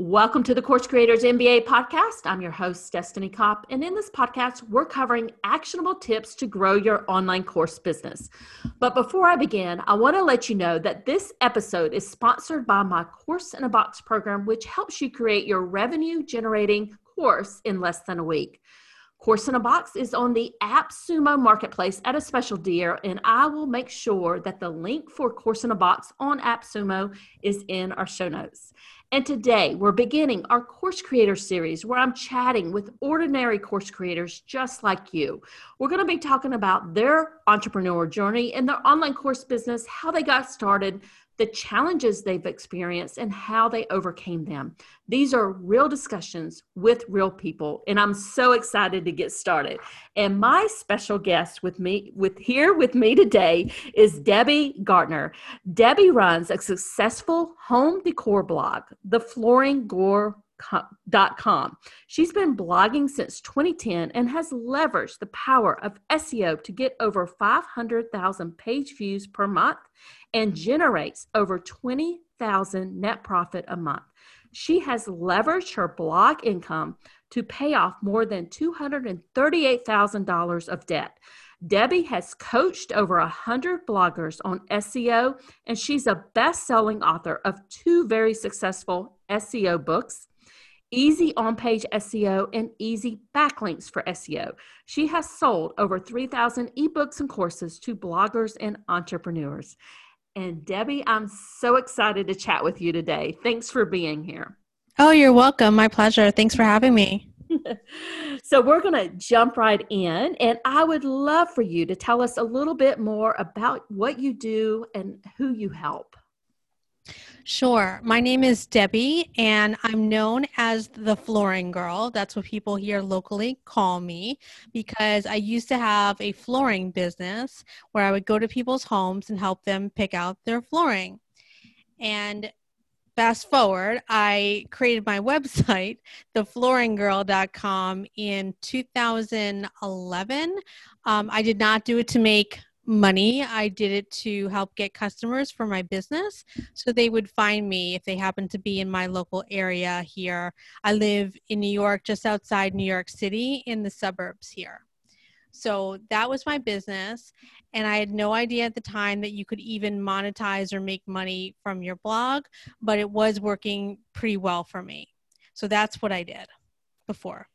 Welcome to the Course Creators MBA podcast. I'm your host, Destini Copp. And in this podcast, we're covering actionable tips to grow your online course business. But before I begin, I want to let you know that this episode is sponsored by my Course in a Box program, which helps you create your revenue generating course in less than a week. Course in a Box is on the AppSumo marketplace at a special deal, and I will make sure that the link for Course in a Box on AppSumo is in our show notes. And today we're beginning our course creator series where I'm chatting with ordinary course creators just like you. We're going to be talking about their entrepreneur journey and their online course business, how they got started, the challenges they've experienced and how they overcame them. These are real discussions with real people and I'm so excited to get started. And my special guest with me with here with me today is Debbie Gartner. Debbie runs a successful home decor blog, The Flooring Girl com. She's been blogging since 2010 and has leveraged the power of SEO to get over 500,000 page views per month and generates over 20,000 net profit a month. She has leveraged her blog income to pay off more than $238,000 of debt. Debbie has coached over 100 bloggers on SEO, and she's a best selling author of two very successful SEO books easy on page SEO, and easy backlinks for SEO. She has sold over 3,000 ebooks and courses to bloggers and entrepreneurs. And Debbie, I'm so excited to chat with you today. Thanks for being here. Oh, you're welcome. My pleasure. Thanks for having me. so, we're going to jump right in, and I would love for you to tell us a little bit more about what you do and who you help. Sure. My name is Debbie, and I'm known as the flooring girl. That's what people here locally call me because I used to have a flooring business where I would go to people's homes and help them pick out their flooring. And fast forward, I created my website, theflooringgirl.com, in 2011. Um, I did not do it to make money. I did it to help get customers for my business so they would find me if they happened to be in my local area here. I live in New York, just outside New York City, in the suburbs here. So that was my business. And I had no idea at the time that you could even monetize or make money from your blog, but it was working pretty well for me. So that's what I did before.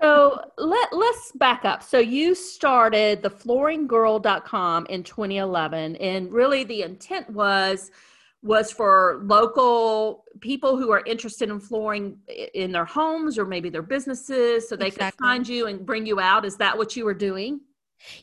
So let let's back up. So you started the flooringgirl.com in 2011 and really the intent was was for local people who are interested in flooring in their homes or maybe their businesses so they exactly. could find you and bring you out. Is that what you were doing?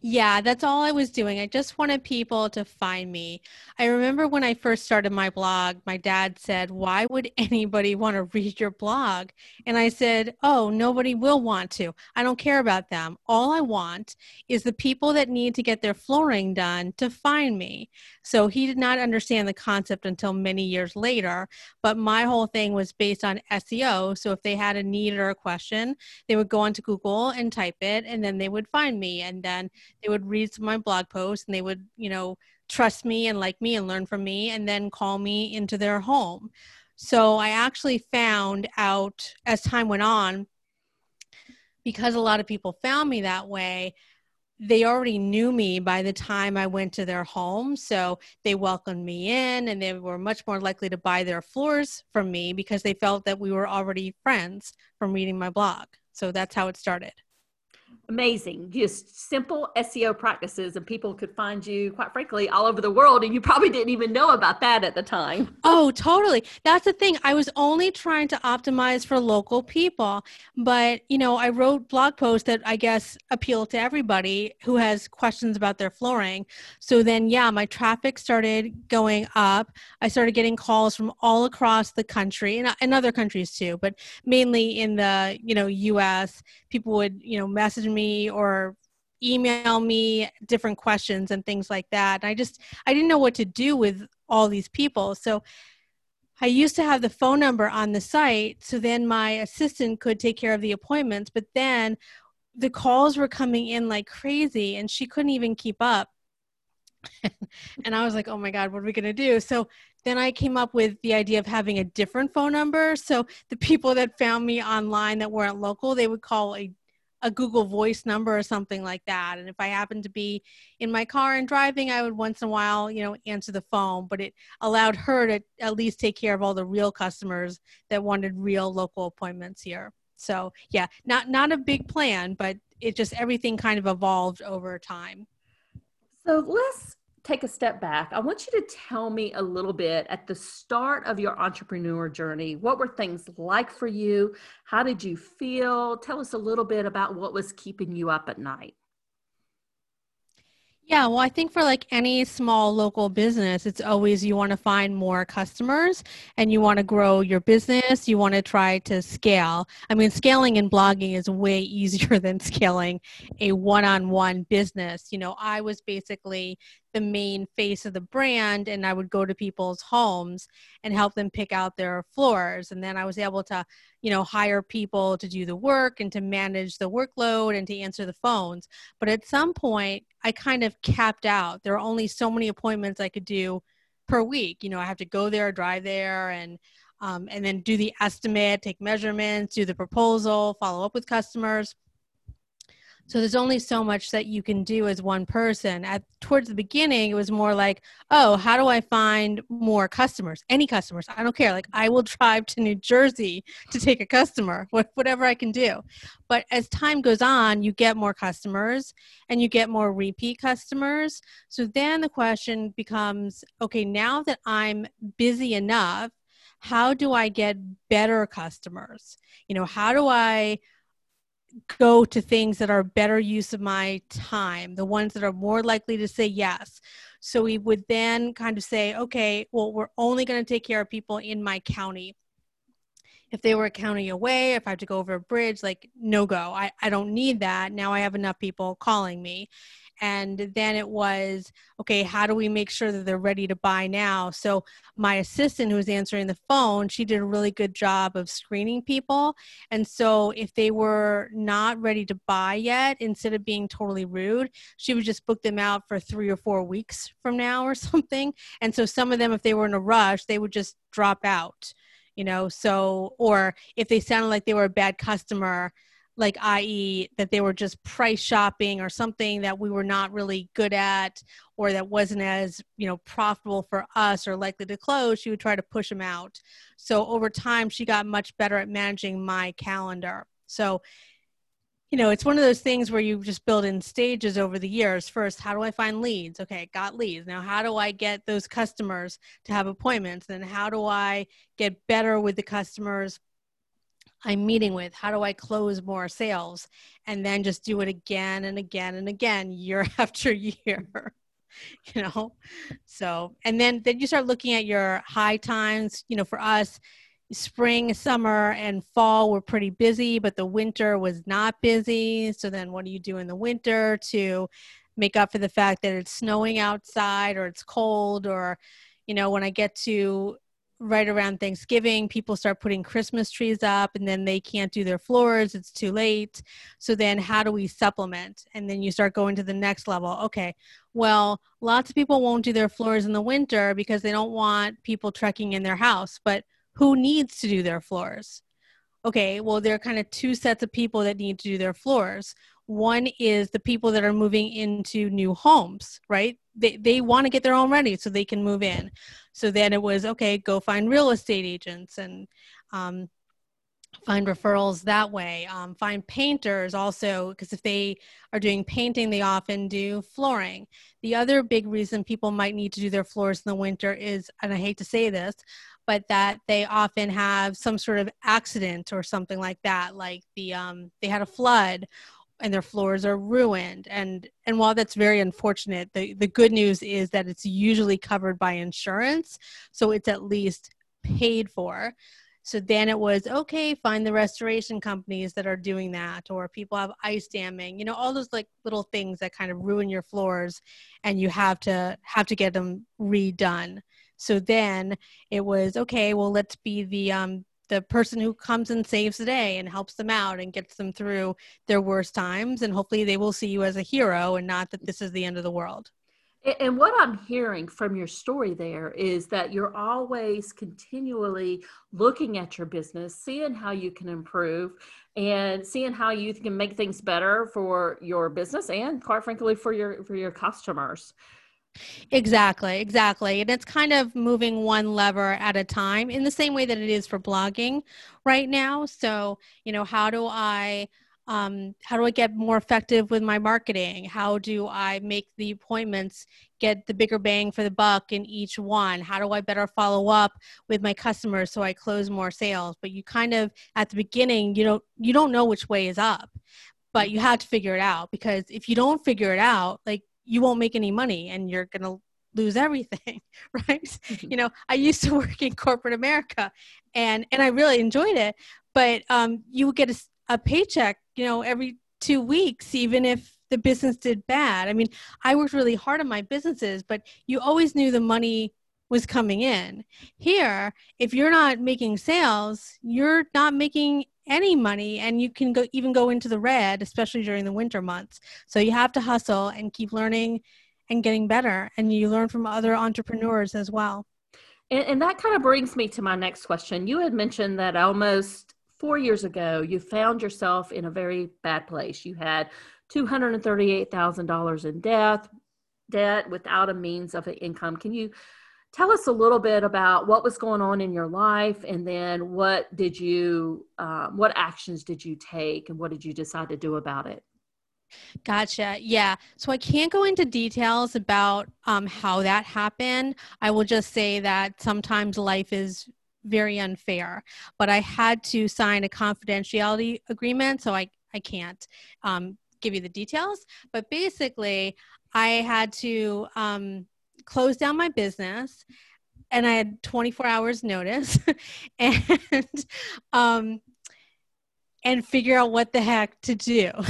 Yeah, that's all I was doing. I just wanted people to find me. I remember when I first started my blog, my dad said, Why would anybody want to read your blog? And I said, Oh, nobody will want to. I don't care about them. All I want is the people that need to get their flooring done to find me. So he did not understand the concept until many years later. But my whole thing was based on SEO. So if they had a need or a question, they would go onto Google and type it, and then they would find me. And then they would read some of my blog posts and they would, you know, trust me and like me and learn from me and then call me into their home. So I actually found out as time went on, because a lot of people found me that way, they already knew me by the time I went to their home. So they welcomed me in and they were much more likely to buy their floors from me because they felt that we were already friends from reading my blog. So that's how it started amazing. Just simple seo practices and people could find you quite frankly all over the world and you probably didn't even know about that at the time. Oh totally. That's the thing. I was only trying to optimize for local people but you know i wrote blog posts that i guess appeal to everybody who has questions about their flooring. So then yeah my traffic started going up. I started getting calls from all across the country and, and other countries too but mainly in the you know us people would you know message me me or email me different questions and things like that. And I just I didn't know what to do with all these people. So I used to have the phone number on the site so then my assistant could take care of the appointments, but then the calls were coming in like crazy and she couldn't even keep up. and I was like, "Oh my god, what are we going to do?" So then I came up with the idea of having a different phone number. So the people that found me online that weren't local, they would call a a Google Voice number or something like that. And if I happened to be in my car and driving, I would once in a while, you know, answer the phone. But it allowed her to at least take care of all the real customers that wanted real local appointments here. So yeah, not not a big plan, but it just everything kind of evolved over time. So let's take a step back, I want you to tell me a little bit at the start of your entrepreneur journey. What were things like for you? How did you feel? Tell us a little bit about what was keeping you up at night. Yeah, well, I think for like any small local business, it's always you want to find more customers and you want to grow your business. You want to try to scale. I mean, scaling in blogging is way easier than scaling a one on one business. You know, I was basically the main face of the brand and I would go to people's homes and help them pick out their floors. And then I was able to, you know, hire people to do the work and to manage the workload and to answer the phones. But at some point, I kind of capped out. There are only so many appointments I could do per week. You know, I have to go there, drive there, and um, and then do the estimate, take measurements, do the proposal, follow up with customers. So there's only so much that you can do as one person. At towards the beginning, it was more like, oh, how do I find more customers? Any customers? I don't care. Like I will drive to New Jersey to take a customer, whatever I can do. But as time goes on, you get more customers and you get more repeat customers. So then the question becomes, okay, now that I'm busy enough, how do I get better customers? You know, how do I go to things that are better use of my time, the ones that are more likely to say yes. So we would then kind of say, okay, well, we're only going to take care of people in my county. If they were a county away, if I have to go over a bridge, like no go. I, I don't need that. Now I have enough people calling me and then it was okay how do we make sure that they're ready to buy now? So my assistant who was answering the phone she did a really good job of screening people. And so if they were not ready to buy yet instead of being totally rude she would just book them out for three or four weeks from now or something. And so some of them if they were in a rush they would just drop out you know? So or if they sounded like they were a bad customer like i.e. that they were just price shopping or something that we were not really good at or that wasn't as you know profitable for us or likely to close she would try to push them out. So over time she got much better at managing my calendar. So you know it's one of those things where you just build in stages over the years. First how do i find leads? Okay got leads. Now how do i get those customers to have appointments? Then how do i get better with the customers I'm meeting with? How do I close more sales? And then just do it again and again and again, year after year. you know, so and then then you start looking at your high times. You know, for us, spring, summer, and fall were pretty busy, but the winter was not busy. So then, what do you do in the winter to make up for the fact that it's snowing outside or it's cold or you know when i get to right around Thanksgiving, people start putting Christmas trees up and then they can't do their floors. It's too late. So then how do we supplement? And then you start going to the next level. Okay, well, lots of people won't do their floors in the winter because they don't want people trekking in their house. But who needs to do their floors? Okay, well, there are kind of two sets of people that need to do their floors. One is the people that are moving into new homes, right? They, they want to get their own ready so they can move in. So then it was okay, go find real estate agents and um, find referrals that way. Um, find painters also, because if they are doing painting, they often do flooring. The other big reason people might need to do their floors in the winter is, and I hate to say this, but that they often have some sort of accident or something like that, like the um, they had a flood and their floors are ruined. And and while that's very unfortunate the the good news is that it's usually covered by insurance so it's at least paid for. So then it was okay find the restoration companies that are doing that or people have ice damming you know all those like little things that kind of ruin your floors and you have to have to get them redone. So then it was okay well let's be the um the person who comes and saves the day and helps them out and gets them through their worst times and hopefully they will see you as a hero and not that this is the end of the world And what I'm hearing from your story there is that you're always continually looking at your business, seeing how you can improve, and seeing how you can make things better for your business and, quite frankly, for your for your customers. Exactly, exactly. And it's kind of moving one lever at a time in the same way that it is for blogging right now. So, you know, how do I um, how do I get more effective with my marketing? How do I make the appointments get the bigger bang for the buck in each one? How do I better follow up with my customers so I close more sales? But you kind of at the beginning, you don't you don't know which way is up, but you have to figure it out because if you don't figure it out, like you won't make any money and you're going to lose everything right? Mm-hmm. you know i used to work in corporate america and and i really enjoyed it but um, you would get a, a paycheck you know every two weeks even if the business did bad. I mean i worked really hard on my businesses but you always knew the money was coming in. Here if you're not making sales you're not making any money and you can go even go into the red especially during the winter months. So you have to hustle and keep learning and getting better and you learn from other entrepreneurs as well. And, and that kind of brings me to my next question. You had mentioned that almost four years ago you found yourself in a very bad place. You had $238000 in debt debt without a means of income. Can you tell us a little bit about what was going on in your life and then what did you um, what actions did you take and what did you decide to do about it Gotcha. Yeah. So I can't go into details about um, how that happened. I will just say that sometimes life is very unfair, but I had to sign a confidentiality agreement, so I, I can't um, give you the details. But basically, I had to um, close down my business and I had 24 hours notice and um and figure out what the heck to do.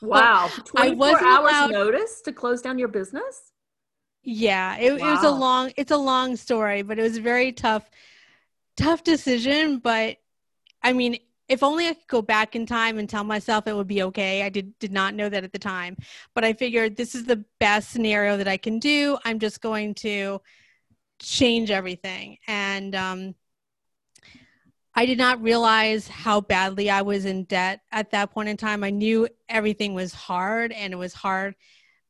So wow. 24 hours allowed, notice to close down your business? Yeah, it, wow. it was a long it's a long story, but it was a very tough tough decision, but I mean, if only I could go back in time and tell myself it would be okay. I did did not know that at the time, but I figured this is the best scenario that I can do. I'm just going to change everything, and um, I did not realize how badly I was in debt at that point in time. I knew everything was hard, and it was hard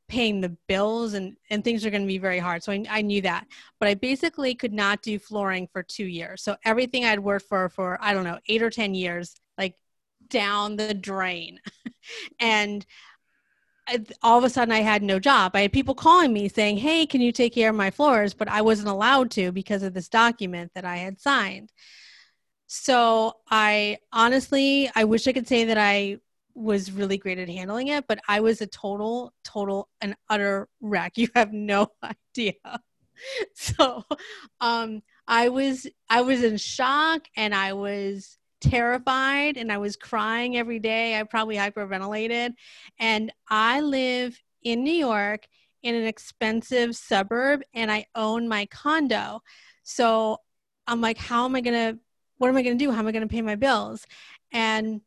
paying the bills and, and things are going to be very hard. So I, I knew that. But I basically could not do flooring for two years. So everything I'd worked for for, I don't know, eight or 10 years, like down the drain. and I, all of a sudden I had no job. I had people calling me saying, Hey, can you take care of my floors? But I wasn't allowed to because of this document that I had signed. So I honestly, I wish I could say that I was really great at handling it, but I was a total, total and utter wreck. You have no idea. So um I was I was in shock and I was terrified and I was crying every day. I probably hyperventilated. And I live in New York in an expensive suburb and I own my condo. So I'm like, how am I to, what am I to do? How am I to pay my bills? And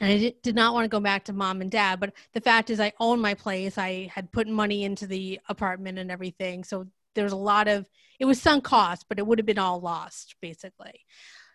and I did, not want to go back to mom and dad. But the fact is, I own my place. I had put money into the apartment and everything. So there's a lot of, it was sunk cost, but it would have been all lost basically.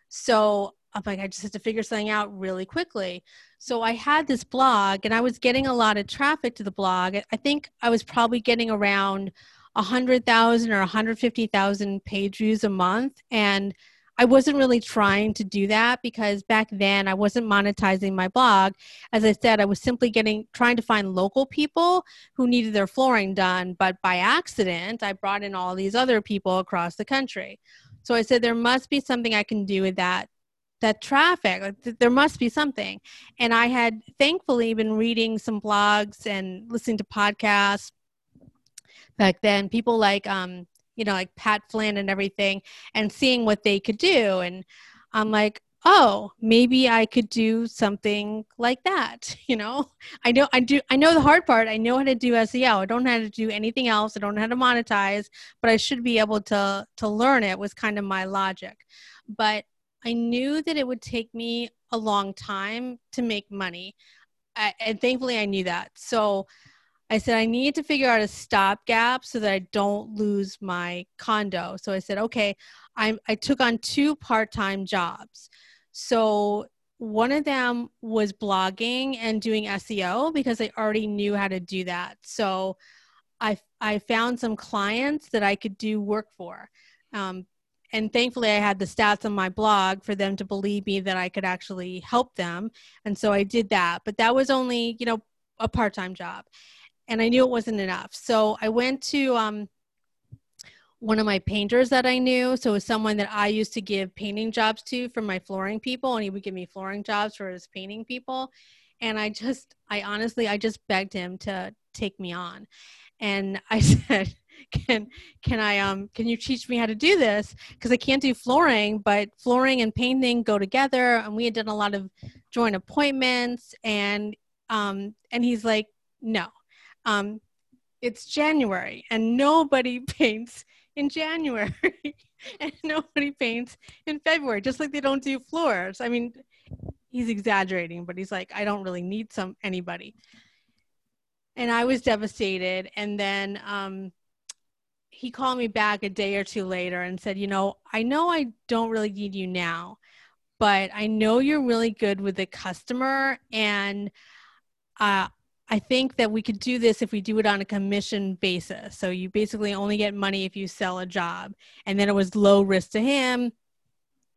So I'm like, I just had to figure something out really quickly. So I had this blog and I was getting a lot of traffic to the blog. I think I was probably getting around 100,000 or 150,000 page views a month. And I wasn't really trying to do that because back then I wasn't monetizing my blog. As I said, I was simply getting trying to find local people who needed their flooring done, but by accident, I brought in all these other people across the country. So I said there must be something I can do with that that traffic there must be something and i had thankfully been reading some blogs and listening to podcasts back then people like um, you know, like Pat Flynn and everything, and seeing what they could do. And I'm like, oh, maybe I could do something like that. You know, I know I do. I know the hard part. I know how to do SEO. I don't know how to do anything else. I don't know how to monetize, but I should be able to to learn it. Was kind of my logic, but I knew that it would take me a long time to make money, I, and thankfully I knew that. So I said, I need to figure out a stopgap so that I don't lose my condo. So I said, okay, I, I took on two part time jobs. So one of them was blogging and doing SEO because I already knew how to do that. So I, I found some clients that I could do work for. Um, and thankfully, I had the stats on my blog for them to believe me that I could actually help them. And so I did that. But that was only, you know, a part time job and I knew it wasn't enough. So I went to um, one of my painters that I knew. So it was someone that I used to give painting jobs to for my flooring people, and he would give me flooring jobs for his painting people. And I just, I honestly, I just begged him to take me on. And I said, can can I um can you teach me how to do this? Because I can't do flooring, but flooring and painting go together. And we had done a lot of joint appointments, and um and he's like, no, um, it's January and nobody paints in January and nobody paints in February, just like they don't do floors. I mean, he's exaggerating, but he's like, I don't really need some anybody. And I was devastated. And then um, he called me back a day or two later and said, You know, I know I don't really need you now, but I know you're really good with the customer. And uh, I think that we could do this if we do it on a commission basis. So you basically only get money if you sell a job. And then it was low risk to him.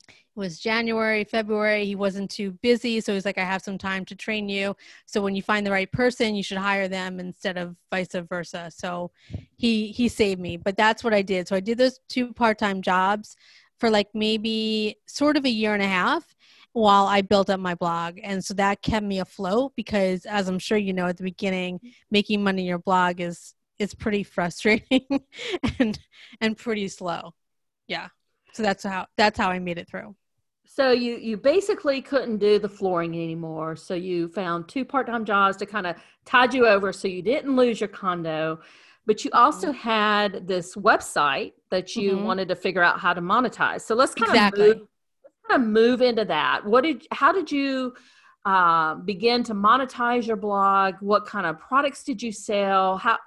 It was January, February. He wasn't too busy. So he's like, I have some time to train you. So when you find the right person, you should hire them instead of vice versa. So he he saved me. But that's what I did. So I did those two part-time jobs for like maybe sort of a year and a half while I built up my blog. And so that kept me afloat because as I'm sure you know at the beginning, making money in your blog is is pretty frustrating and and pretty slow. Yeah. So that's how that's how I made it through. So you you basically couldn't do the flooring anymore. So you found two part-time jobs to kind of tide you over so you didn't lose your condo. But you also mm-hmm. had this website that you mm-hmm. wanted to figure out how to monetize. So let's kind exactly. move kind of move into that. What did how did you uh, begin to monetize your blog? What kind of products did you sell? How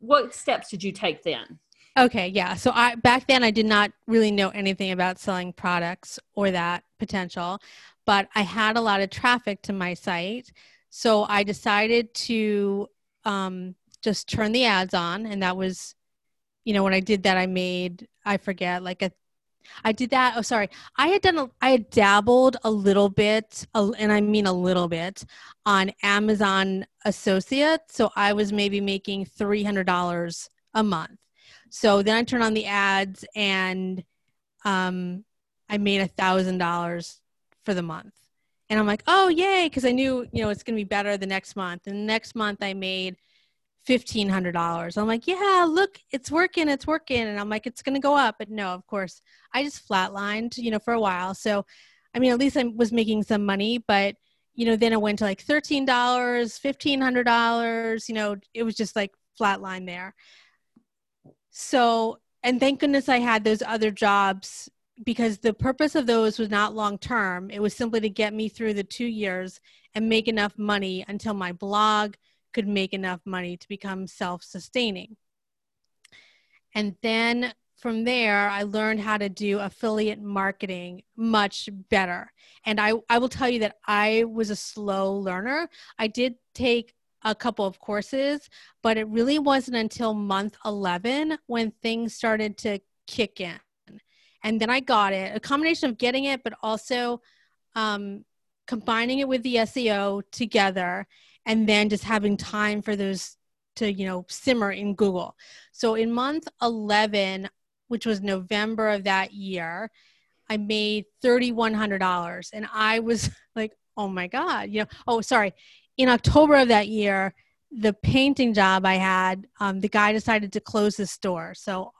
what steps did you take then? Okay, yeah. So I back then I did not really know anything about selling products or that potential, but I had a lot of traffic to my site. So I decided to um, just turn the ads on, and that was, you know, when I did that, I made I forget like a I did that. Oh, sorry. I had done, a, I had dabbled a little bit, and I mean a little bit, on Amazon Associates. So I was maybe making $300 a month. So then I turned on the ads and um, I made a $1,000 for the month. And I'm like, oh, yay, because I knew, you know, it's going to be better the next month. And the next month I made – fifteen hundred dollars. I'm like, yeah, look, it's working, it's working, and I'm like, it's gonna go up, but no, of course, I just flatlined, you know, for a while. So, I mean, at least I was making some money, but you know, then it went to like thirteen dollars, fifteen hundred dollars. You know, it was just like flatline there. So, and thank goodness I had those other jobs because the purpose of those was not long term. It was simply to get me through the two years and make enough money until my blog could make enough money to become self sustaining. And then from there, I learned how to do affiliate marketing much better. And I, I will tell you that I was a slow learner. I did take a couple of courses, but it really wasn't until month 11 when things started to kick in. And then I got it a combination of getting it, but also um, combining it with the SEO together and then just having time for those to you know simmer in google. So in month 11 which was november of that year i made $3100 and i was like oh my god you know oh sorry. In october of that year the painting job i had um, the guy decided to close the store. So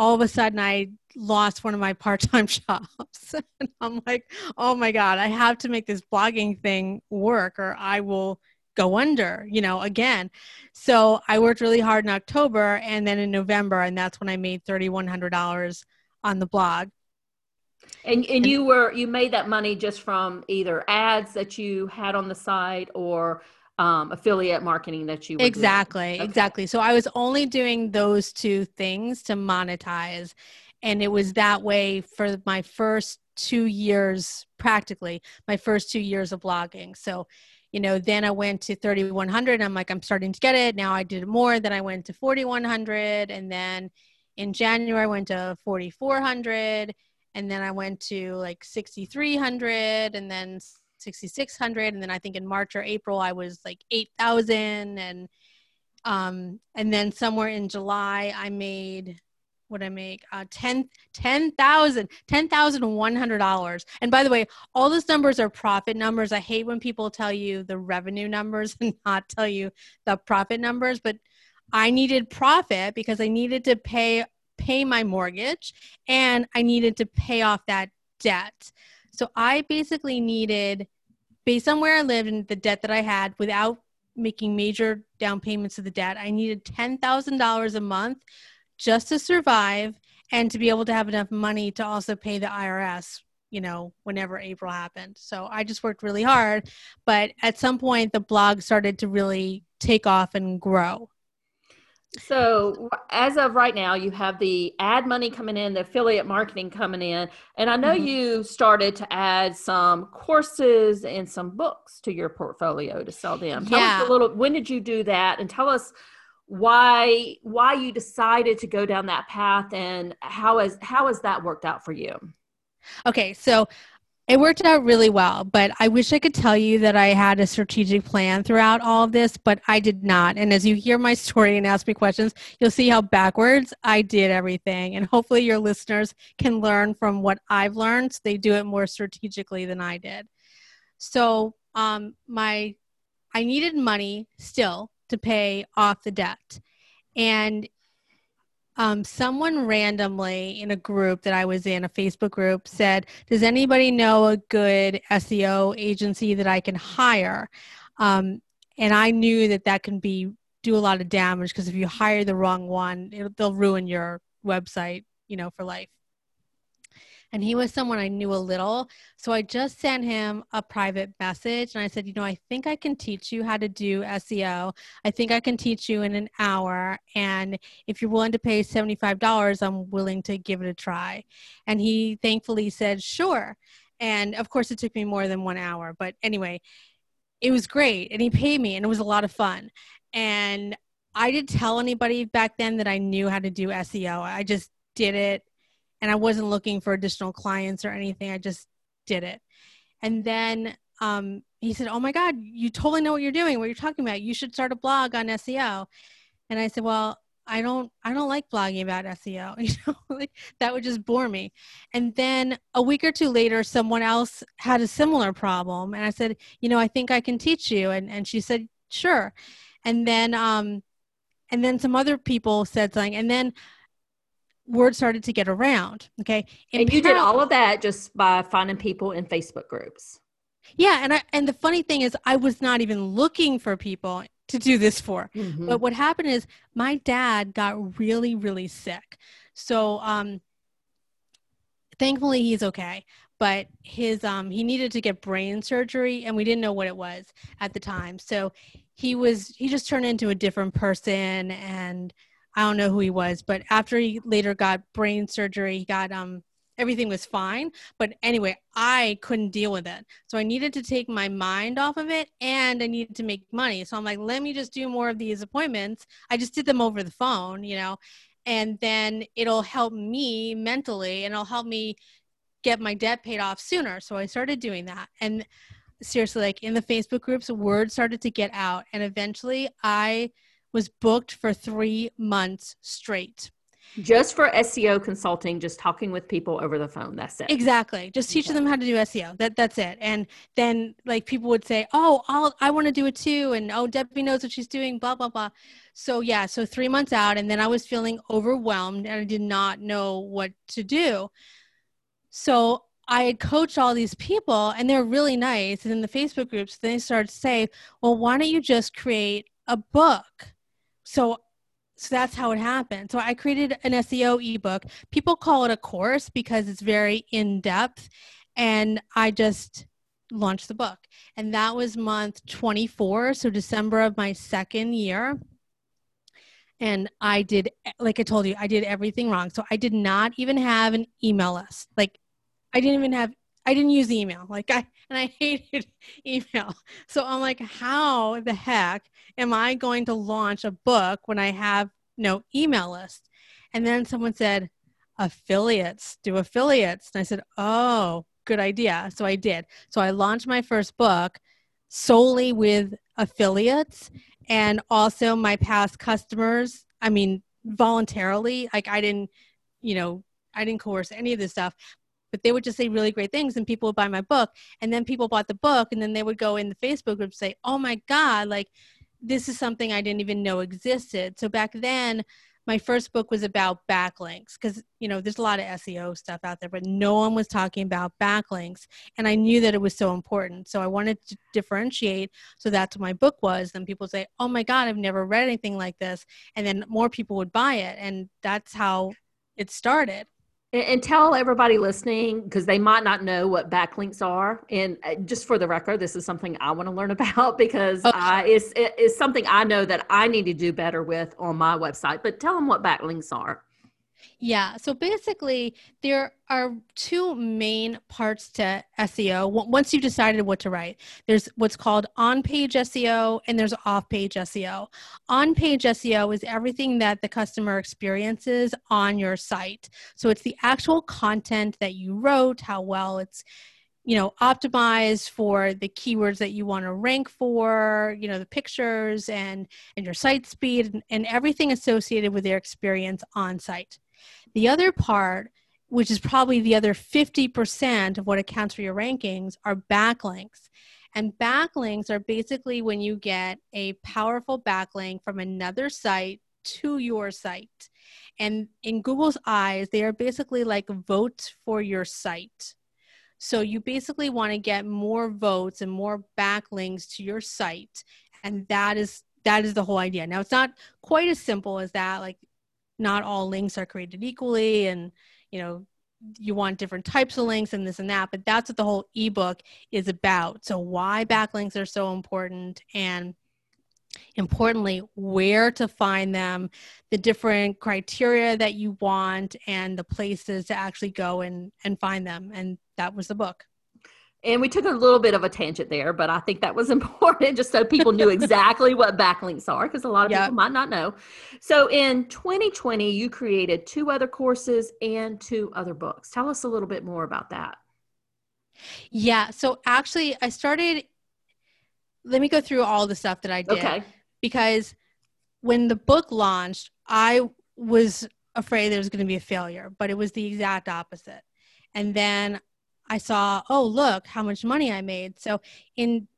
all of a sudden I lost one of my part-time jobs. and I'm like, oh my God, I have to make this blogging thing work or I will go under, you know, again. So I worked really hard in October and then in November, and that's when I made $3,100 on the blog. And, and you were, you made that money just from either ads that you had on the site or um, affiliate marketing that you exactly okay. exactly so i was only doing those two things to monetize and it was that way for my first two years practically my first two years of blogging so you know then i went to 3100 i'm like i'm starting to get it. Now i did more then i went to 4100 and then in january i went to 4400 and then i went to like 6300 and then 6600 and then i think in march or april i was like 8000 and um and then somewhere in july i made what I make uh 10 $10,000 $10,100 and by the way all those numbers are profit numbers. I hate when people tell you the revenue numbers and not tell you the profit numbers but I needed profit because I needed to pay pay my mortgage and I needed to pay off that debt. So I basically needed, based on where I lived and the debt that I had, without making major down payments of the debt, I needed $10,000 a month just to survive and to be able to have enough money to also pay the IRS, you know, whenever April happened. So I just worked really hard. But at some point, the blog started to really take off and grow. So, as of right now, you have the ad money coming in, the affiliate marketing coming in, and I know mm-hmm. you started to add some courses and some books to your portfolio to sell them. Tell yeah. us a little. When did you do that? And tell us why why you decided to go down that path and how has how has that worked out for you? Okay, so it worked out really well, but I wish I could tell you that I had a strategic plan throughout all of this, but I did not. And as you hear my story and ask me questions, you'll see how backwards I did everything. And hopefully, your listeners can learn from what I've learned. So they do it more strategically than I did. So, um, my I needed money still to pay off the debt. And um, someone randomly in a group that I was in, a Facebook group, said, Does anybody know a good SEO agency that I can hire? Um, and I knew that that can be do a lot of damage because if you hire the wrong one, they'll ruin your website, you know, for life and he was someone I knew a little. So I just sent him a private message and I said, You know, I think I can teach you how to do SEO. I think I can teach you in an hour. And if you're willing to pay $75, I'm willing to give it a try. And he thankfully said, Sure. And of course, it took me more than one hour. But anyway, it was great. And he paid me and it was a lot of fun. And I didn't tell anybody back then that I knew how to do SEO. I just did it and I wasn't looking for additional clients or anything. I just did it. And then um, he said, Oh my God, you totally know what you're doing, what you're talking about. You should start a blog on SEO. And I said, Well, I don't I don't like blogging about SEO. You know, like that would just bore me. And then a week or two later, someone else had a similar problem. And I said, you know, I think I can teach you. And and she said, sure. And then um and then some other people said something. And then word started to get around. Okay. In and you did all of that just by finding people in Facebook groups. Yeah. And I, and the funny thing is I was not even looking for people to do this for. Mm-hmm. But what happened is my dad got really, really sick. So, um, thankfully he's okay but his um he needed to get brain surgery and we didn't know what it was at the time so he was he just turned into a different person and I don't know who he was, but after he later got brain surgery, he got um everything was fine. But anyway, I couldn't deal with it. So I needed to take my mind off of it and I needed to make money. So I'm like, let me just do more of these appointments. I just did them over the phone, you know, and then it'll help me mentally and it'll help me get my debt paid off sooner. So I started doing that. And seriously, like in the Facebook groups, word started to get out. And eventually I was booked for three months straight. Just for SEO consulting, just talking with people over the phone. That's it. Exactly. Just teaching them how to do SEO. That that's it. And then like people would say, "Oh, I'll I want to do it too," and "Oh, Debbie knows what she's doing." Blah blah blah. So yeah, so three months out, and then I was feeling overwhelmed, and I did not know what to do. So I had coached all these people, and they're really nice. And in the Facebook groups, they started to say, "Well, why don't you just create a book?" So so that's how it happened. So I created an SEO ebook. People call it a course because it's very in depth, and I just launched the book. And that was month 24, so December of my second year. And I did, like I told you, I did everything wrong. So I did not even have an email list. Like I didn't even have, I didn't use email. Like I, and I hated email. So I'm like, how the heck am I going to launch a book when I have no email list? And then someone said, affiliates, do affiliates. And I said, oh, good idea. So I did. So I launched my first book solely with affiliates and also my past customers. I mean, voluntarily, like I didn't, you know, I didn't coerce any of this stuff, but they would just say really great things and people would buy my book. And then people bought the book and then they would go in the Facebook group and say, oh my God, like this is something I didn't even know existed. So back then, my first book was about backlinks because you know there's a lot of seo stuff out there but no one was talking about backlinks. And i knew that it was so important. So i wanted to differentiate. So that's what my book was. Then people say oh my god i've never read anything like this. And then more people would buy it. And that's how it started and, and tell everybody listening because they might not know what backlinks are. And uh, just for the record, this is something I want to learn about because okay. I, it's, it's something I know that I need to do better with on my website. But tell them what backlinks are. Yeah. So basically, there are two main parts to SEO. Once you've decided what to write, there's what's called on page SEO and there's off page SEO. On page SEO is everything that the customer experiences on your site. So it's the actual content that you wrote, how well it's you know optimized for the keywords that you want to rank for you know the pictures and and your site speed and, and everything associated with their experience on site the other part, which is probably the other 50% of what accounts for your rankings, are backlinks. And backlinks are basically when you get a powerful backlink from another site to your site. And in Google's eyes, they are basically like votes for your site. So you basically want to get more votes and more backlinks to your site. And that is that is the whole idea. Now it's not quite as simple as that. Like not all links are created equally and you know you want different types of links and this and that but that's what the whole ebook is about. So why backlinks are so important and importantly where to find them the different criteria that you want and the places to actually go and and find them. And that was the book and we took a little bit of a tangent there, but I think that was important just so people knew exactly what backlinks are because a lot of yep. people might not know. So in 2020, you created two other courses and two other books. Tell us a little bit more about that. Yeah. So actually, I started, let me go through all the stuff that I did. Okay. Because when the book launched, I was afraid there was going to be a failure, but it was the exact opposite. And then I saw, oh, look how much money I made. So in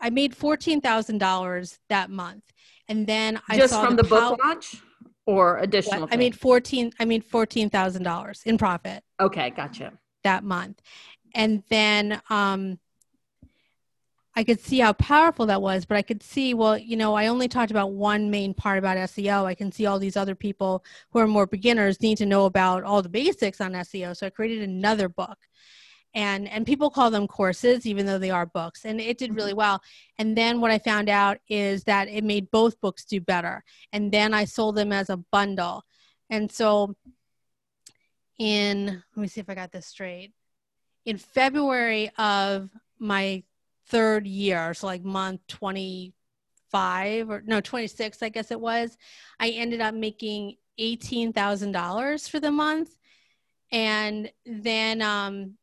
I made fourteen thousand dollars that month, and then I just from the, the book launch or additional. What? I made fourteen. I made fourteen thousand dollars in profit. Okay, gotcha. That month, and then um, I could see how powerful that was, but I could see, well, you know, I only talked about one main part about SEO. I can see all these other people who are more beginners need to know about all the basics on SEO. So I created another book and and people call them courses even though they are books and it did really mm-hmm. well. And then what i found out is that it made both books do better and then i sold them as a bundle. And so in let me see if i got this straight. In february of my third year so like month 25 or no 26 i guess it was i ended up making $18000 for the month. And then um,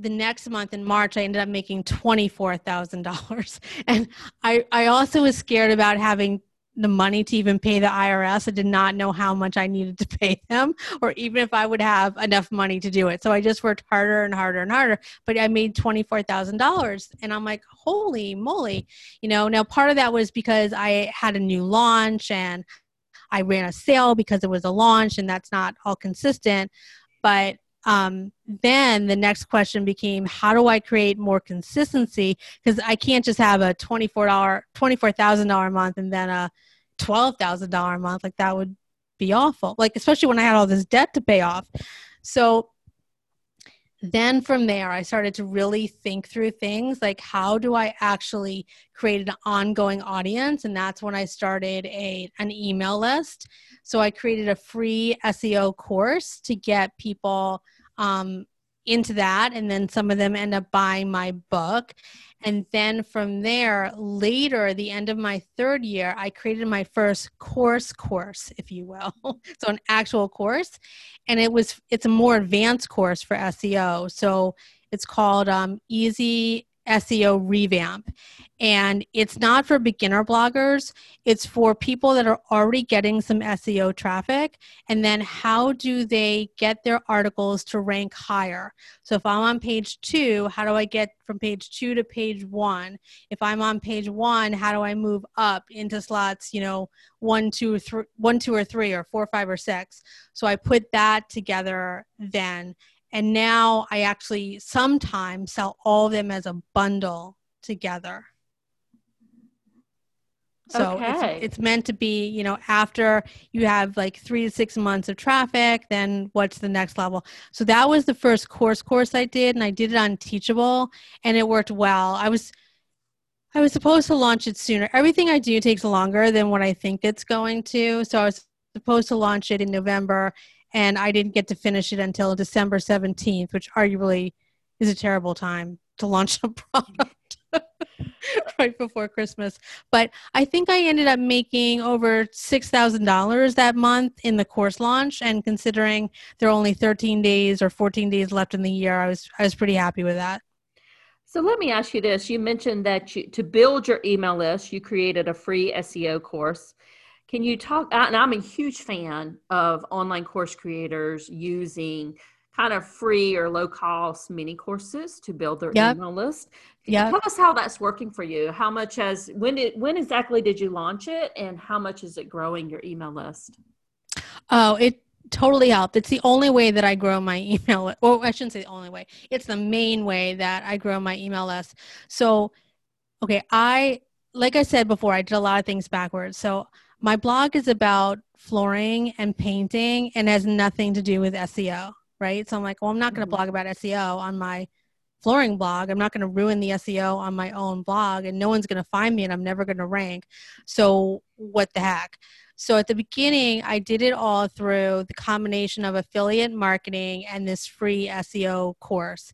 the next month in March, I ended up making $24,000. And I, I also was scared about having the money to even pay the IRS. I did not know how much I needed to pay them or even if I would have enough money to do it. So I just worked harder and harder and harder, but I made $24,000 and I'm like, holy moly. You know, now part of that was because I had a new launch and I ran a sale because it was a launch and that's not all consistent. But um, then the next question became how do i create more consistency? Because i can't just have a $24 $24000 a month and then a $12000 a month. Like that would be awful. Like especially when i had all this debt to pay off. So then from there i started to really think through things like how do i actually create an ongoing audience? And that's when i started a an email list. So i created a free seo course to get people um, into that and then some of them end up buying my book. And then from there later the end of my third year i created my first course course if you will. So an actual course. And it was it's a more advanced course for seo so it's called um, easy SEO revamp. And it's not for beginner bloggers, it's for people that are already getting some SEO traffic. And then how do they get their articles to rank higher? So if I'm on page two, how do I get from page two to page one? If I'm on page one, how do I move up into slots, you know, one, two, three, one, two, or three, or four, five, or six? So I put that together then and now I actually sometimes sell all of them as a bundle together. So okay. it's, it's meant to be, you know, after you have like three to six months of traffic, then what's the next level? So that was the first course course I did, and I did it on Teachable, and it worked well. I was I was supposed to launch it sooner. Everything I do takes longer than what I think it's going to. So I was supposed to launch it in November, and I didn't get to finish it until December 17th, which arguably is a terrible time to launch a product right before Christmas. But I think I ended up making over $6,000 that month in the course launch and considering there are only 13 days or 14 days left in the year, I was I was pretty happy with that. So let me ask you this. You mentioned that you, to build your email list, you created a free SEO course. Can you talk? And I'm a huge fan of online course creators using kind of free or low cost mini courses to build their yep. email list. Yeah. Tell us how that's working for you. How much has when did when exactly did you launch it and how much is it growing your email list? Oh, it totally helped. It's the only way that I grow my email. Well, I shouldn't say the only way. It's the main way that I grow my email list. So, okay, I like I said before, I did a lot of things backwards. So my blog is about flooring and painting and has nothing to do with SEO, right? So I'm like, well, I'm not going to mm-hmm. blog about SEO on my flooring blog. I'm not going to ruin the SEO on my own blog and no one's going to find me and I'm never going to rank. So what the heck? So at the beginning, I did it all through the combination of affiliate marketing and this free SEO course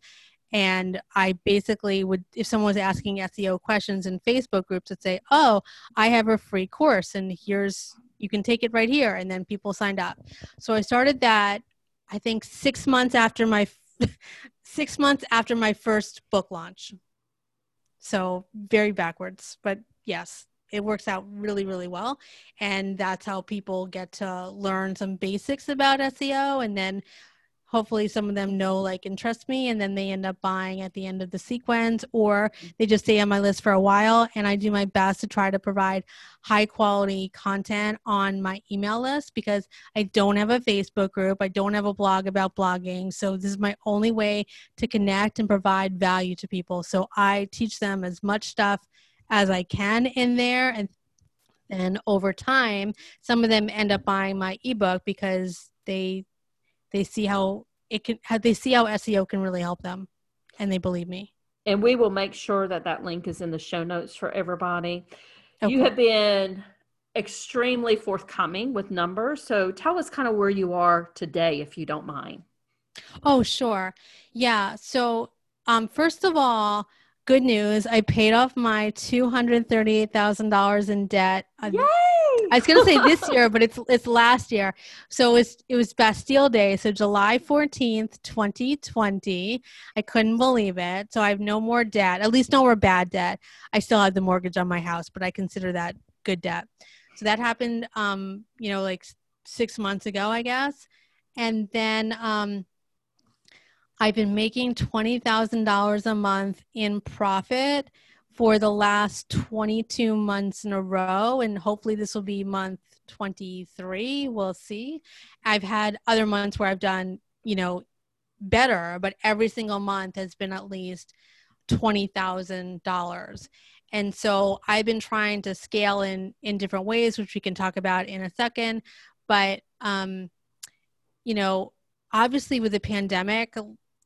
and i basically would if someone was asking seo questions in facebook groups would say oh i have a free course and here's you can take it right here. And then people signed up. So i started that i think six months after my six months after my first book launch. So very backwards but yes it works out really really well. And that's how people get to learn some basics about seo and then hopefully some of them know like and trust me and then they end up buying at the end of the sequence or they just stay on my list for a while and i do my best to try to provide high quality content on my email list because i don't have a facebook group i don't have a blog about blogging so this is my only way to connect and provide value to people. So i teach them as much stuff as i can in there and and over time some of them end up buying my ebook because they they see how it can how they see how SEO can really help them and they believe me. And we will make sure that that link is in the show notes for everybody. Okay. You have been extremely forthcoming with numbers. So tell us kind of where you are today, if you don't mind. Oh, sure. Yeah. So, um, first of all, good news. I paid off my $238,000 in debt. Yay! I was gonna say this year, but it's it's last year. So it was it was Bastille Day, so July fourteenth, twenty twenty. I couldn't believe it. So I have no more debt, at least no more bad debt. I still have the mortgage on my house, but I consider that good debt. So that happened, um, you know, like six months ago, I guess. And then um, I've been making twenty thousand dollars a month in profit for the last 22 months in a row, and hopefully this will be month 23. We'll see. I've had other months where I've done, you know, better, but every single month has been at least $20,000. And so I've been trying to scale in in different ways, which we can talk about in a second. But um, you know, obviously with the pandemic,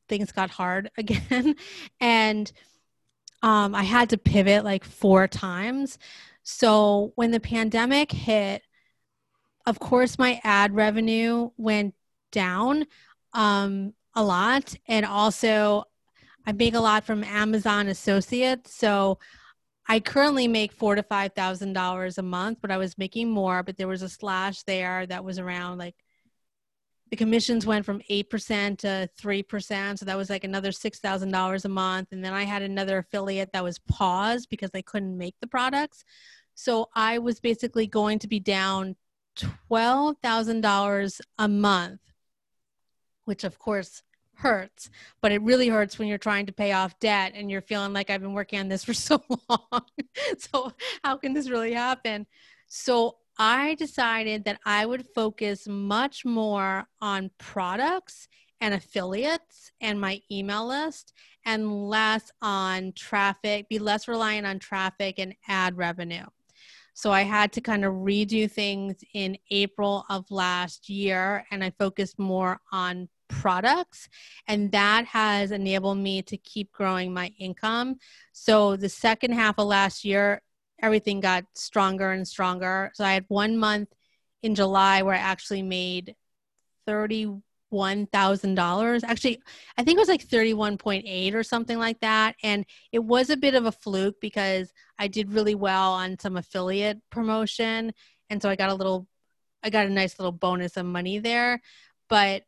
things got hard again. and um, I had to pivot like four times. So when the pandemic hit, of course, my ad revenue went down um, a lot. And also, I make a lot from Amazon associates. So I currently make four to five thousand dollars a month, but I was making more. But there was a slash there that was around like the commissions went from 8% to 3%. So that was like another $6,000 a month. And then I had another affiliate that was paused because they couldn't make the products. So I was basically going to be down $12,000 a month, which of course hurts, but it really hurts when you're trying to pay off debt and you're feeling like I've been working on this for so long. so, how can this really happen? So, I decided that I would focus much more on products and affiliates and my email list and less on traffic, be less reliant on traffic and ad revenue. So I had to kind of redo things in April of last year and I focused more on products and that has enabled me to keep growing my income. So the second half of last year everything got stronger and stronger. So I had one month in July where I actually made thirty-one thousand dollars. Actually, I think it was like thirty-one point eight or something like that. And it was a bit of a fluke because I did really well on some affiliate promotion, and so I got a little, I got a nice little bonus of money there. But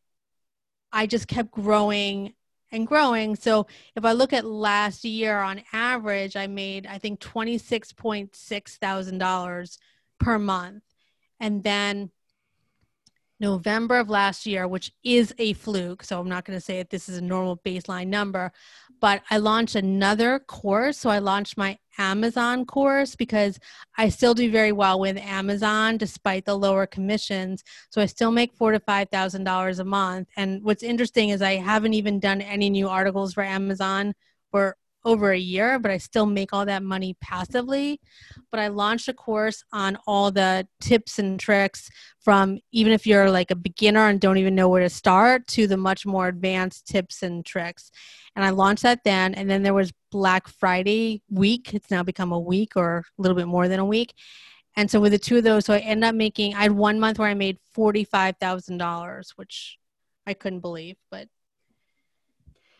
I just kept growing and growing. So if I look at last year on average, I made I think twenty six point six thousand dollars per month, and then November of last year, which is a fluke. So I'm not going to say that this is a normal baseline number, but I launched another course. So I launched my Amazon course because I still do very well with Amazon despite the lower commissions. So I still make four to five thousand dollars a month. And what's interesting is I haven't even done any new articles for Amazon for over a year, but I still make all that money passively. But I launched a course on all the tips and tricks from even if you're like a beginner and don't even know where to start to the much more advanced tips and tricks. And I launched that then. And then there was Black Friday week. It's now become a week or a little bit more than a week. And so with the two of those, so I ended up making, I had one month where I made $45,000, which I couldn't believe, but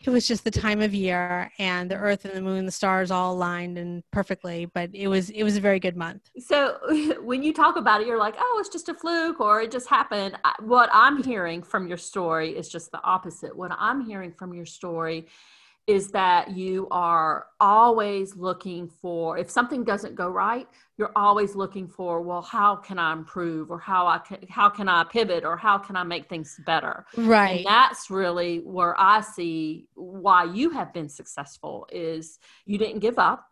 it was just the time of year and the earth and the moon the stars all aligned and perfectly but it was it was a very good month. So when you talk about it you're like oh it's just a fluke or it just happened. What i'm hearing from your story is just the opposite. What i'm hearing from your story is that you are always looking for if something doesn't go right you're always looking for well how can i improve or how i can how can i pivot or how can i make things better? Right. and that's really where i see why you have been successful is you didn't give up.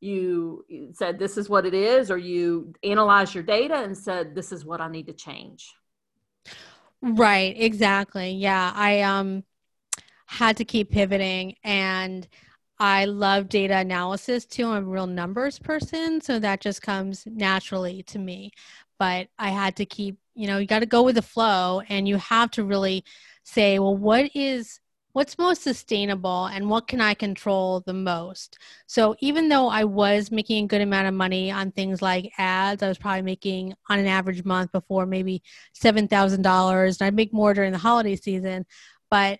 You said this is what it is or you analyzed your data and said this is what i need to change. Right exactly. Yeah i um had to keep pivoting and I love data analysis too. I'm a real numbers person, so that just comes naturally to me. But I had to keep, you know, you got to go with the flow and you have to really say, well, what is what's most sustainable and what can I control the most? So even though I was making a good amount of money on things like ads, I was probably making on an average month before maybe $7,000 and I'd make more during the holiday season, but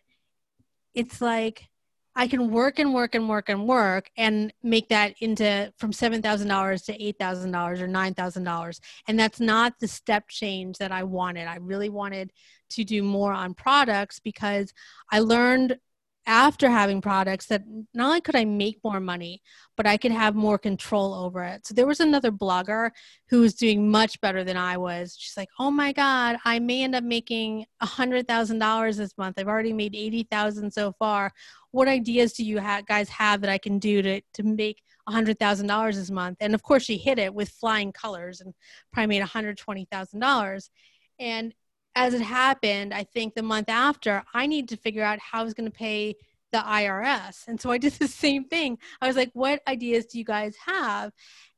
it's like I can work and work and work and work and make that into from $7,000 to $8,000 or $9,000. And that's not the step change that I wanted. I really wanted to do more on products because I learned after having products that not only could I make more money, but I could have more control over it. So there was another blogger who was doing much better than I was. She's like, "Oh my God, I may end up making a hundred thousand dollars this month. I've already made eighty thousand so far. What ideas do you ha- guys have that I can do to to make a hundred thousand dollars this month?" And of course, she hit it with flying colors and probably made a hundred twenty thousand dollars. And as it happened, I think the month after, I need to figure out how I was going to pay the IRS. And so I did the same thing. I was like, what ideas do you guys have?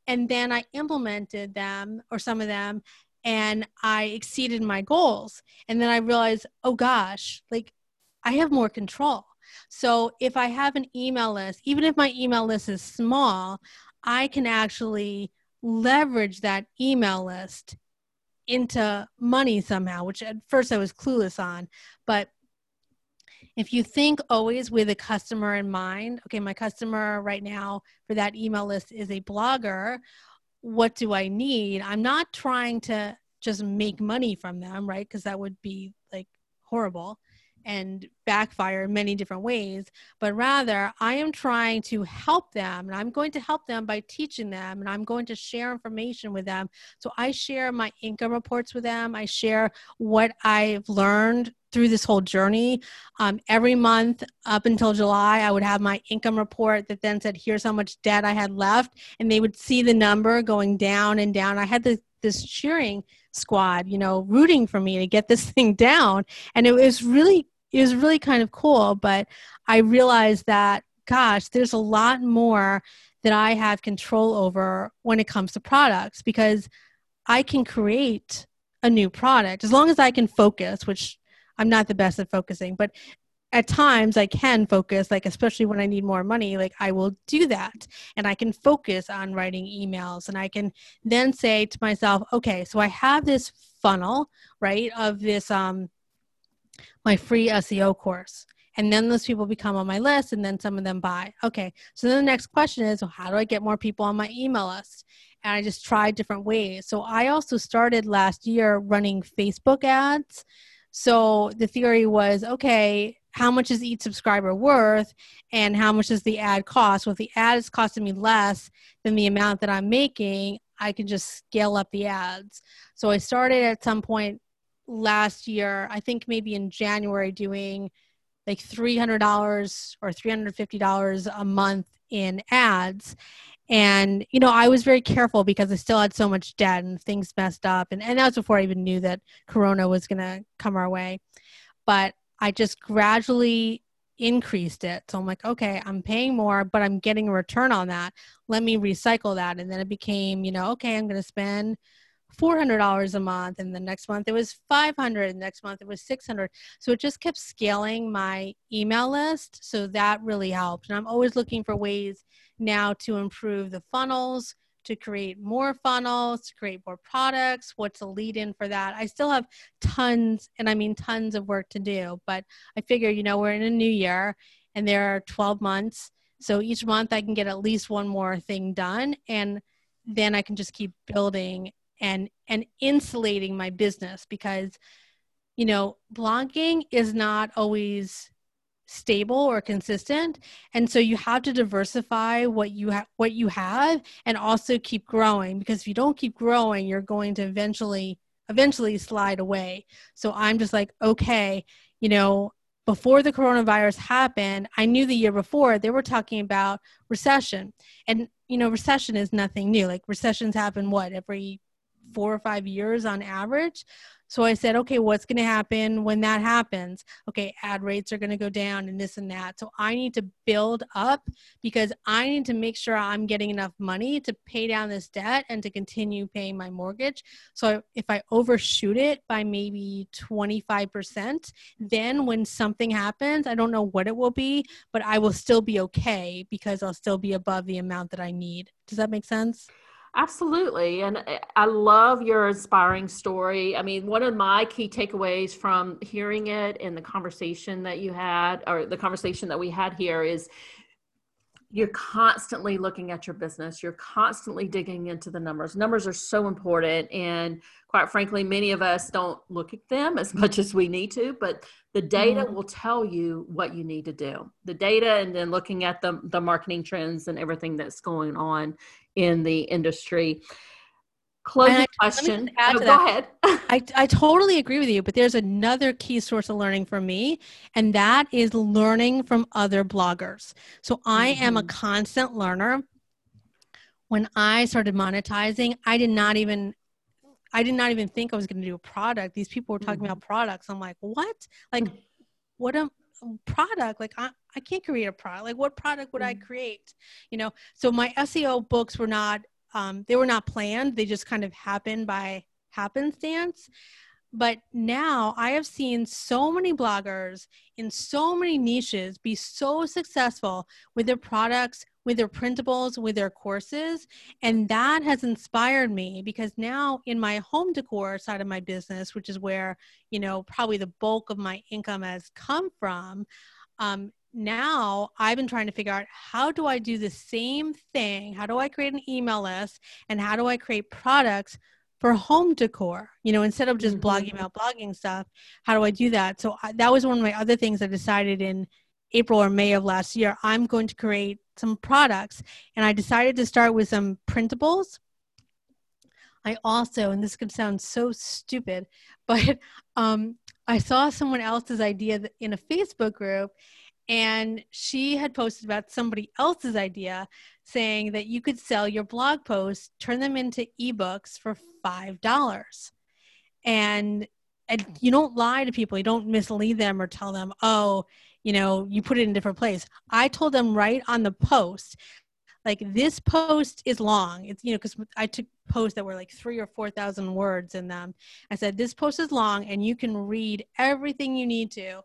And then I implemented them or some of them and I exceeded my goals. And then I realized, oh gosh, like I have more control. So if I have an email list, even if my email list is small, I can actually leverage that email list into money somehow, which at first I was clueless on. But if you think always with a customer in mind, okay, my customer right now for that email list is a blogger, what do I need? I'm not trying to just make money from them, right? Because that would be like horrible and backfire in many different ways, but rather I am trying to help them and I'm going to help them by teaching them and I'm going to share information with them. So I share my income reports with them, I share what I've learned through this whole journey. Um, every month up until July, I would have my income report that then said, here's how much debt I had left. And they would see the number going down and down. I had this, this cheering squad, you know, rooting for me to get this thing down. And it was really it was really kind of cool. But I realized that, gosh, there's a lot more that I have control over when it comes to products because I can create a new product as long as I can focus, which I'm not the best at focusing, but at times I can focus, like especially when I need more money, like I will do that. And I can focus on writing emails and I can then say to myself, okay, so I have this funnel, right, of this um my free SEO course. And then those people become on my list and then some of them buy. Okay. So then the next question is well, how do I get more people on my email list? And I just tried different ways. So I also started last year running Facebook ads. So the theory was okay, how much is each subscriber worth and how much does the ad cost? Well, if the ad is costing me less than the amount that I'm making, I can just scale up the ads. So I started at some point last year, I think maybe in January, doing like $300 or $350 a month in ads. And, you know, I was very careful because I still had so much debt and things messed up. And, and that was before I even knew that Corona was going to come our way. But I just gradually increased it. So I'm like, okay, I'm paying more, but I'm getting a return on that. Let me recycle that. And then it became, you know, okay, I'm going to spend $400 a month and the next month it was 500 and next month it was 600 so it just kept scaling my email list so that really helped. And i'm always looking for ways now to improve the funnels to create more funnels to create more products what's a lead in for that. I still have tons and i mean tons of work to do but i figure you know we're in a new year and there are 12 months so each month i can get at least one more thing done and then i can just keep building and and insulating my business because you know blogging is not always stable or consistent. And so you have to diversify what you have what you have and also keep growing because if you don't keep growing you're going to eventually eventually slide away. So i'm just like okay you know before the coronavirus happened i knew the year before they were talking about recession. And you know recession is nothing new. Like recessions happen what every four or five years on average. So I said, okay, what's going to happen when that happens? Okay, ad rates are going to go down and this and that. So I need to build up because I need to make sure I'm getting enough money to pay down this debt and to continue paying my mortgage. So if I overshoot it by maybe 25%, then when something happens, I don't know what it will be, but I will still be okay because I'll still be above the amount that I need. Does that make sense? Absolutely. And I love your inspiring story. I mean, one of my key takeaways from hearing it and the conversation that you had, or the conversation that we had here, is you're constantly looking at your business you're constantly digging into the numbers numbers are so important and quite frankly many of us don't look at them as much as we need to but the data mm-hmm. will tell you what you need to do the data and then looking at the, the marketing trends and everything that's going on in the industry closing I, question. Oh, go ahead. I, I totally agree with you, but there's another key source of learning for me, and that is learning from other bloggers. So I mm-hmm. am a mm-hmm. constant learner. When I started monetizing, I did not even I did not even think I was going to do a product. These people were talking mm-hmm. about products. I'm like, what? Like, mm-hmm. what a product? Like, I, I can't create a product. Like, what product would I mm-hmm. create? You know, so my SEO books were not um, they were not planned they just kind of happened by happenstance But now I have seen so many bloggers in so many niches be so successful with their products, with their printables, with their courses. And that has inspired me because now in my home decor side of my business, which is where, you know, probably the bulk of my income has come from, um, now I've been trying to figure out how do I do the same thing? How do I create an email list? And how do I create products for home decor? You know, instead of just mm-hmm. blogging about blogging stuff, how do I do that? So I, that was one of my other things I decided in April or May of last year. I'm going to create some products. And I decided to start with some printables. I also, and this could sound so stupid, but um, I saw someone else's idea in a Facebook group, and she had posted about somebody else's idea saying that you could sell your blog posts, turn them into ebooks for $5. And, and you don't lie to people, you don't mislead them or tell them, oh, you know, you put it in a different place. I told them right on the post, like this post is long. It's, you know, because I took posts that were like three or 4,000 words in them. I said, this post is long and you can read everything you need to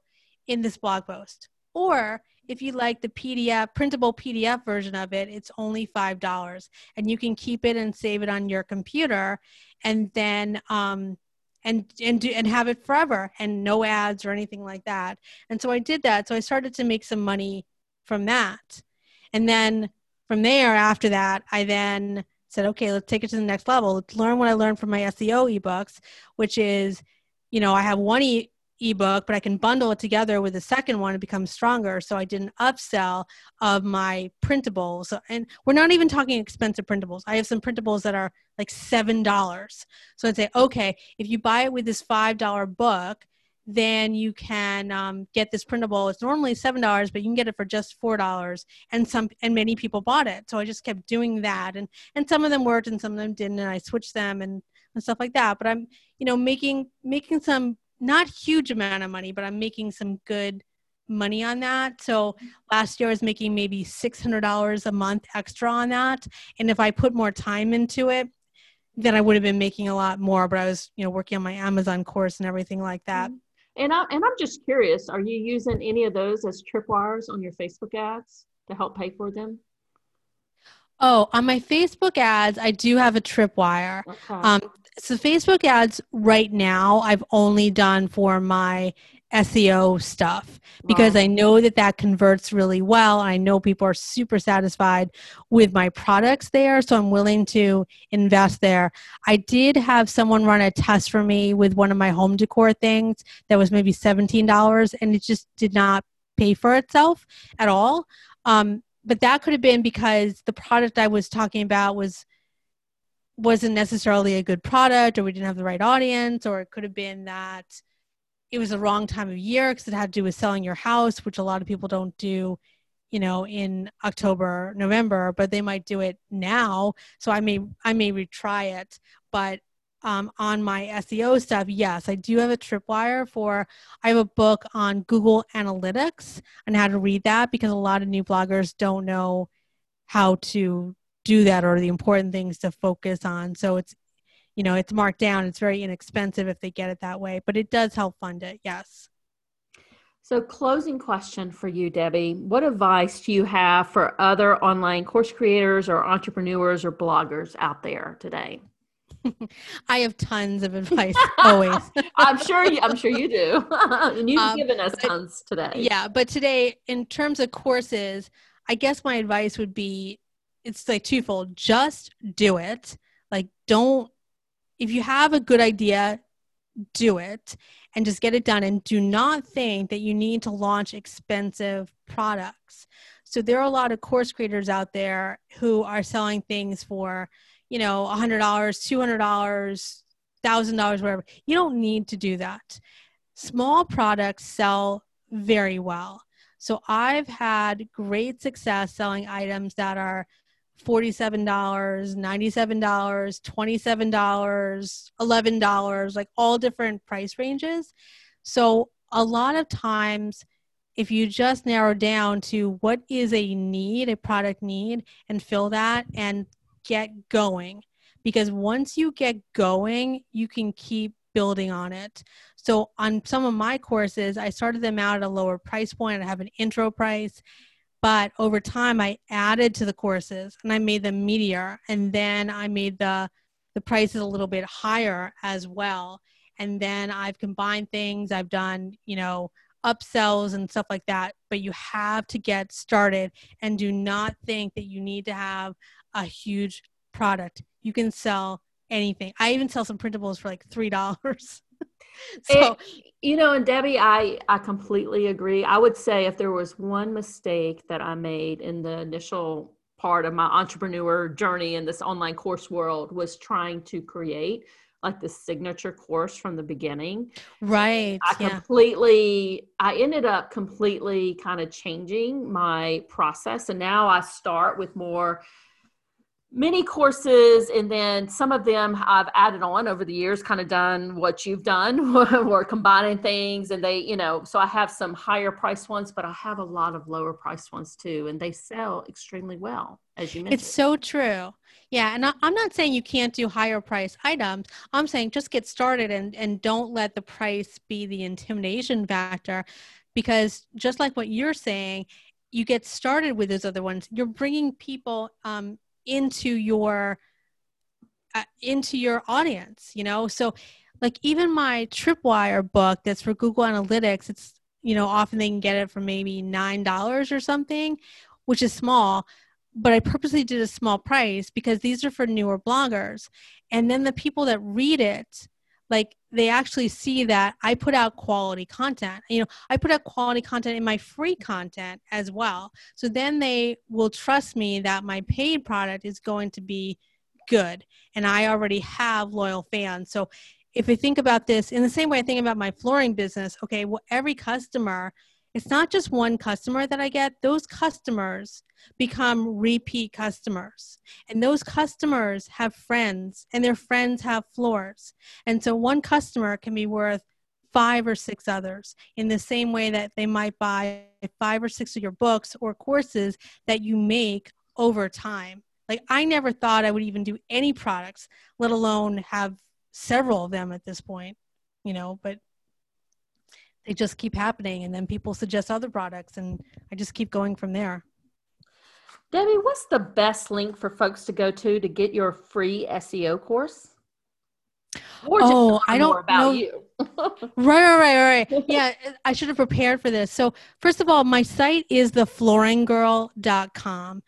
in this blog post. Or if you like the PDF, printable PDF version of it, it's only $5 and you can keep it and save it on your computer. And then, um, and and do, and have it forever and no ads or anything like that. And so I did that. So I started to make some money from that. And then from there after that, I then said, okay, let's take it to the next level. Let's learn what I learned from my SEO ebooks, which is, you know, I have one e- ebook, but I can bundle it together with the second one and become stronger. So I did an upsell of my printables. And we're not even talking expensive printables. I have some printables that are like $7. So I'd say, okay, if you buy it with this $5 book, then you can um, get this printable. It's normally seven dollars, but you can get it for just four dollars. And some and many people bought it, so I just kept doing that. And and some of them worked, and some of them didn't, and I switched them and and stuff like that. But I'm you know making making some not huge amount of money, but I'm making some good money on that. So last year I was making maybe $600 a month extra on that. And if I put more time into it, then I would have been making a lot more, but I was, you know, working on my Amazon course and everything like that. Mm-hmm. And I and I'm just curious, are you using any of those as tripwires on your Facebook ads to help pay for them? Oh, on my Facebook ads, I do have a tripwire. Okay. Um, so Facebook ads right now, I've only done for my SEO stuff because wow. I know that that converts really well. I know people are super satisfied with my products there, so I'm willing to invest there. I did have someone run a test for me with one of my home decor things that was maybe $17 and it just did not pay for itself at all. Um, but that could have been because the product I was talking about was wasn't necessarily a good product or we didn't have the right audience or it could have been that it was the wrong time of year because it had to do with selling your house which a lot of people don't do you know in october november but they might do it now. So i may i may retry it. But um, on my seo stuff yes i do have a tripwire for i have a book on google analytics and how to read that because a lot of new bloggers don't know how to do that or the important things to focus on. So it's, you know, it's marked down. It's very inexpensive if they get it that way, but it does help fund it. Yes. So, closing question for you, Debbie. What advice do you have for other online course creators or entrepreneurs or bloggers out there today? I have tons of advice always. I'm sure you, I'm sure you do. and you've um, given us tons today. Yeah, but today in terms of courses, I guess my advice would be it's like twofold. Just do it. Like, don't, if you have a good idea, do it and just get it done. And do not think that you need to launch expensive products. So, there are a lot of course creators out there who are selling things for, you know, $100, $200, $1,000, whatever. You don't need to do that. Small products sell very well. So I've had great success selling items that are $47, $97, $27, $11, like all different price ranges. So a lot of times if you just narrow down to what is a need, a product need, and fill that and get going. Because once you get going, you can keep building on it. So on some of my courses, I started them out at a lower price point. I have an intro price, but over time I added to the courses and I made them meatier and then I made the the prices a little bit higher as well. And then I've combined things. I've done, you know, upsells and stuff like that, but you have to get started and do not think that you need to have a huge product. You can sell anything. I even sell some printables for like three dollars. so it, you know, and Debbie, I I completely agree. I would say if there was one mistake that I made in the initial part of my entrepreneur journey in this online course world was trying to create like the signature course from the beginning. Right. I yeah. completely I ended up completely kind of changing my process and now I start with more many courses and then some of them i've added on over the years kind of done what you've done or combining things and they you know so i have some higher price ones but i have a lot of lower price ones too and they sell extremely well as you mentioned. it's so true. Yeah and I, i'm not saying you can't do higher price items. I'm saying just get started and and don't let the price be the intimidation factor because just like what you're saying you get started with those other ones. You're bringing people um, into your uh, into your audience you know? So like even my tripwire book that's for google analytics it's you know often they can get it for maybe nine dollars or something which is small but i purposely did a small price because these are for newer bloggers. And then the people that read it like they actually see that I put out quality content. You know, I put out quality content in my free content as well. So then they will trust me that my paid product is going to be good. And I already have loyal fans. So if I think about this in the same way I think about my flooring business, okay, well, every customer it's not just one customer that I get, those customers become repeat customers. And those customers have friends, and their friends have floors. And so one customer can be worth five or six others in the same way that they might buy five or six of your books or courses that you make over time. Like, I never thought I would even do any products, let alone have several of them at this point, you know, but they just keep happening and then people suggest other products and i just keep going from there debbie what's the best link for folks to go to to get your free seo course or just oh, I don't about know. you. right, right, right, right. Yeah, I should have prepared for this. So, first of all, my site is theflooringgirl.com.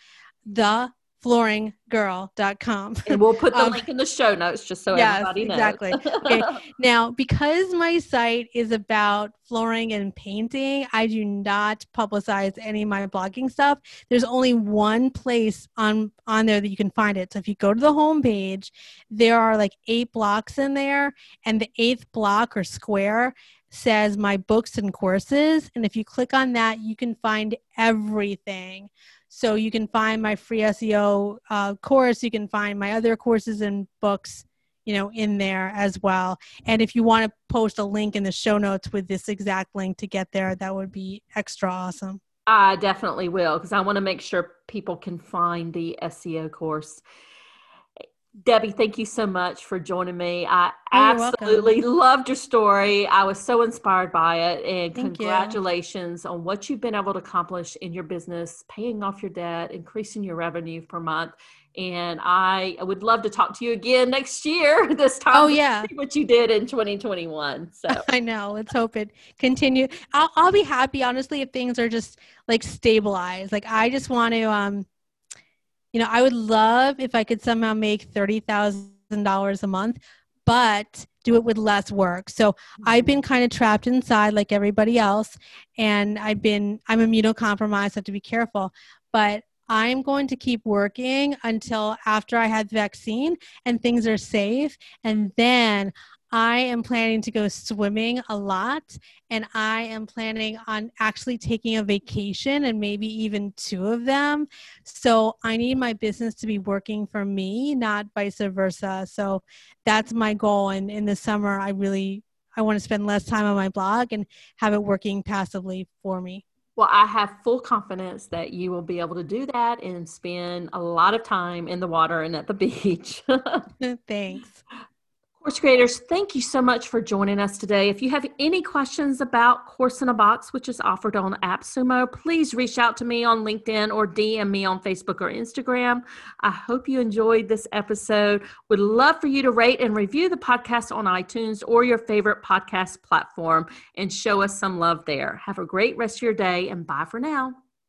The flooringgirl.com. And we'll put the um, link in the show notes just so yes, everybody knows. Exactly. okay. Now, because my site is about flooring and painting, I do not publicize any of my blogging stuff. There's only one place on on there that you can find it. So if you go to the homepage, there are like eight blocks in there, and the eighth block or square says my books and courses. And if you click on that, you can find everything. So you can find my free SEO uh, course. You can find my other courses and books, you know, in there as well. And if you want to post a link in the show notes with this exact link to get there, that would be extra awesome. I definitely will because I want to make sure people can find the SEO course. Debbie, thank you so much for joining me. I oh, absolutely loved your story. I was so inspired by it. And thank congratulations you. on what you've been able to accomplish in your business, paying off your debt, increasing your revenue per month. And I would love to talk to you again next year, this time. Oh, yeah. what you did in 2021. So I know. Let's hope it continue. I'll, I'll be happy, honestly, if things are just like stabilized. Like, I just want to, um, you know, I would love if I could somehow make $30,000 a month, but do it with less work. So I've been kind of trapped inside like everybody else. And I've been, I'm immunocompromised, I have to be careful. But I'm going to keep working until after I had the vaccine and things are safe. And then I am planning to go swimming a lot and I am planning on actually taking a vacation and maybe even two of them. So I need my business to be working for me, not vice versa. So that's my goal. And in the summer, I really I want to spend less time on my blog and have it working passively for me. Well, I have full confidence that you will be able to do that and spend a lot of time in the water and at the beach. Thanks Course creators, thank you so much for joining us today. If you have any questions about Course in a Box, which is offered on AppSumo, please reach out to me on LinkedIn or DM me on Facebook or Instagram. I hope you enjoyed this episode. Would love for you to rate and review the podcast on iTunes or your favorite podcast platform and show us some love there. Have a great rest of your day and bye for now.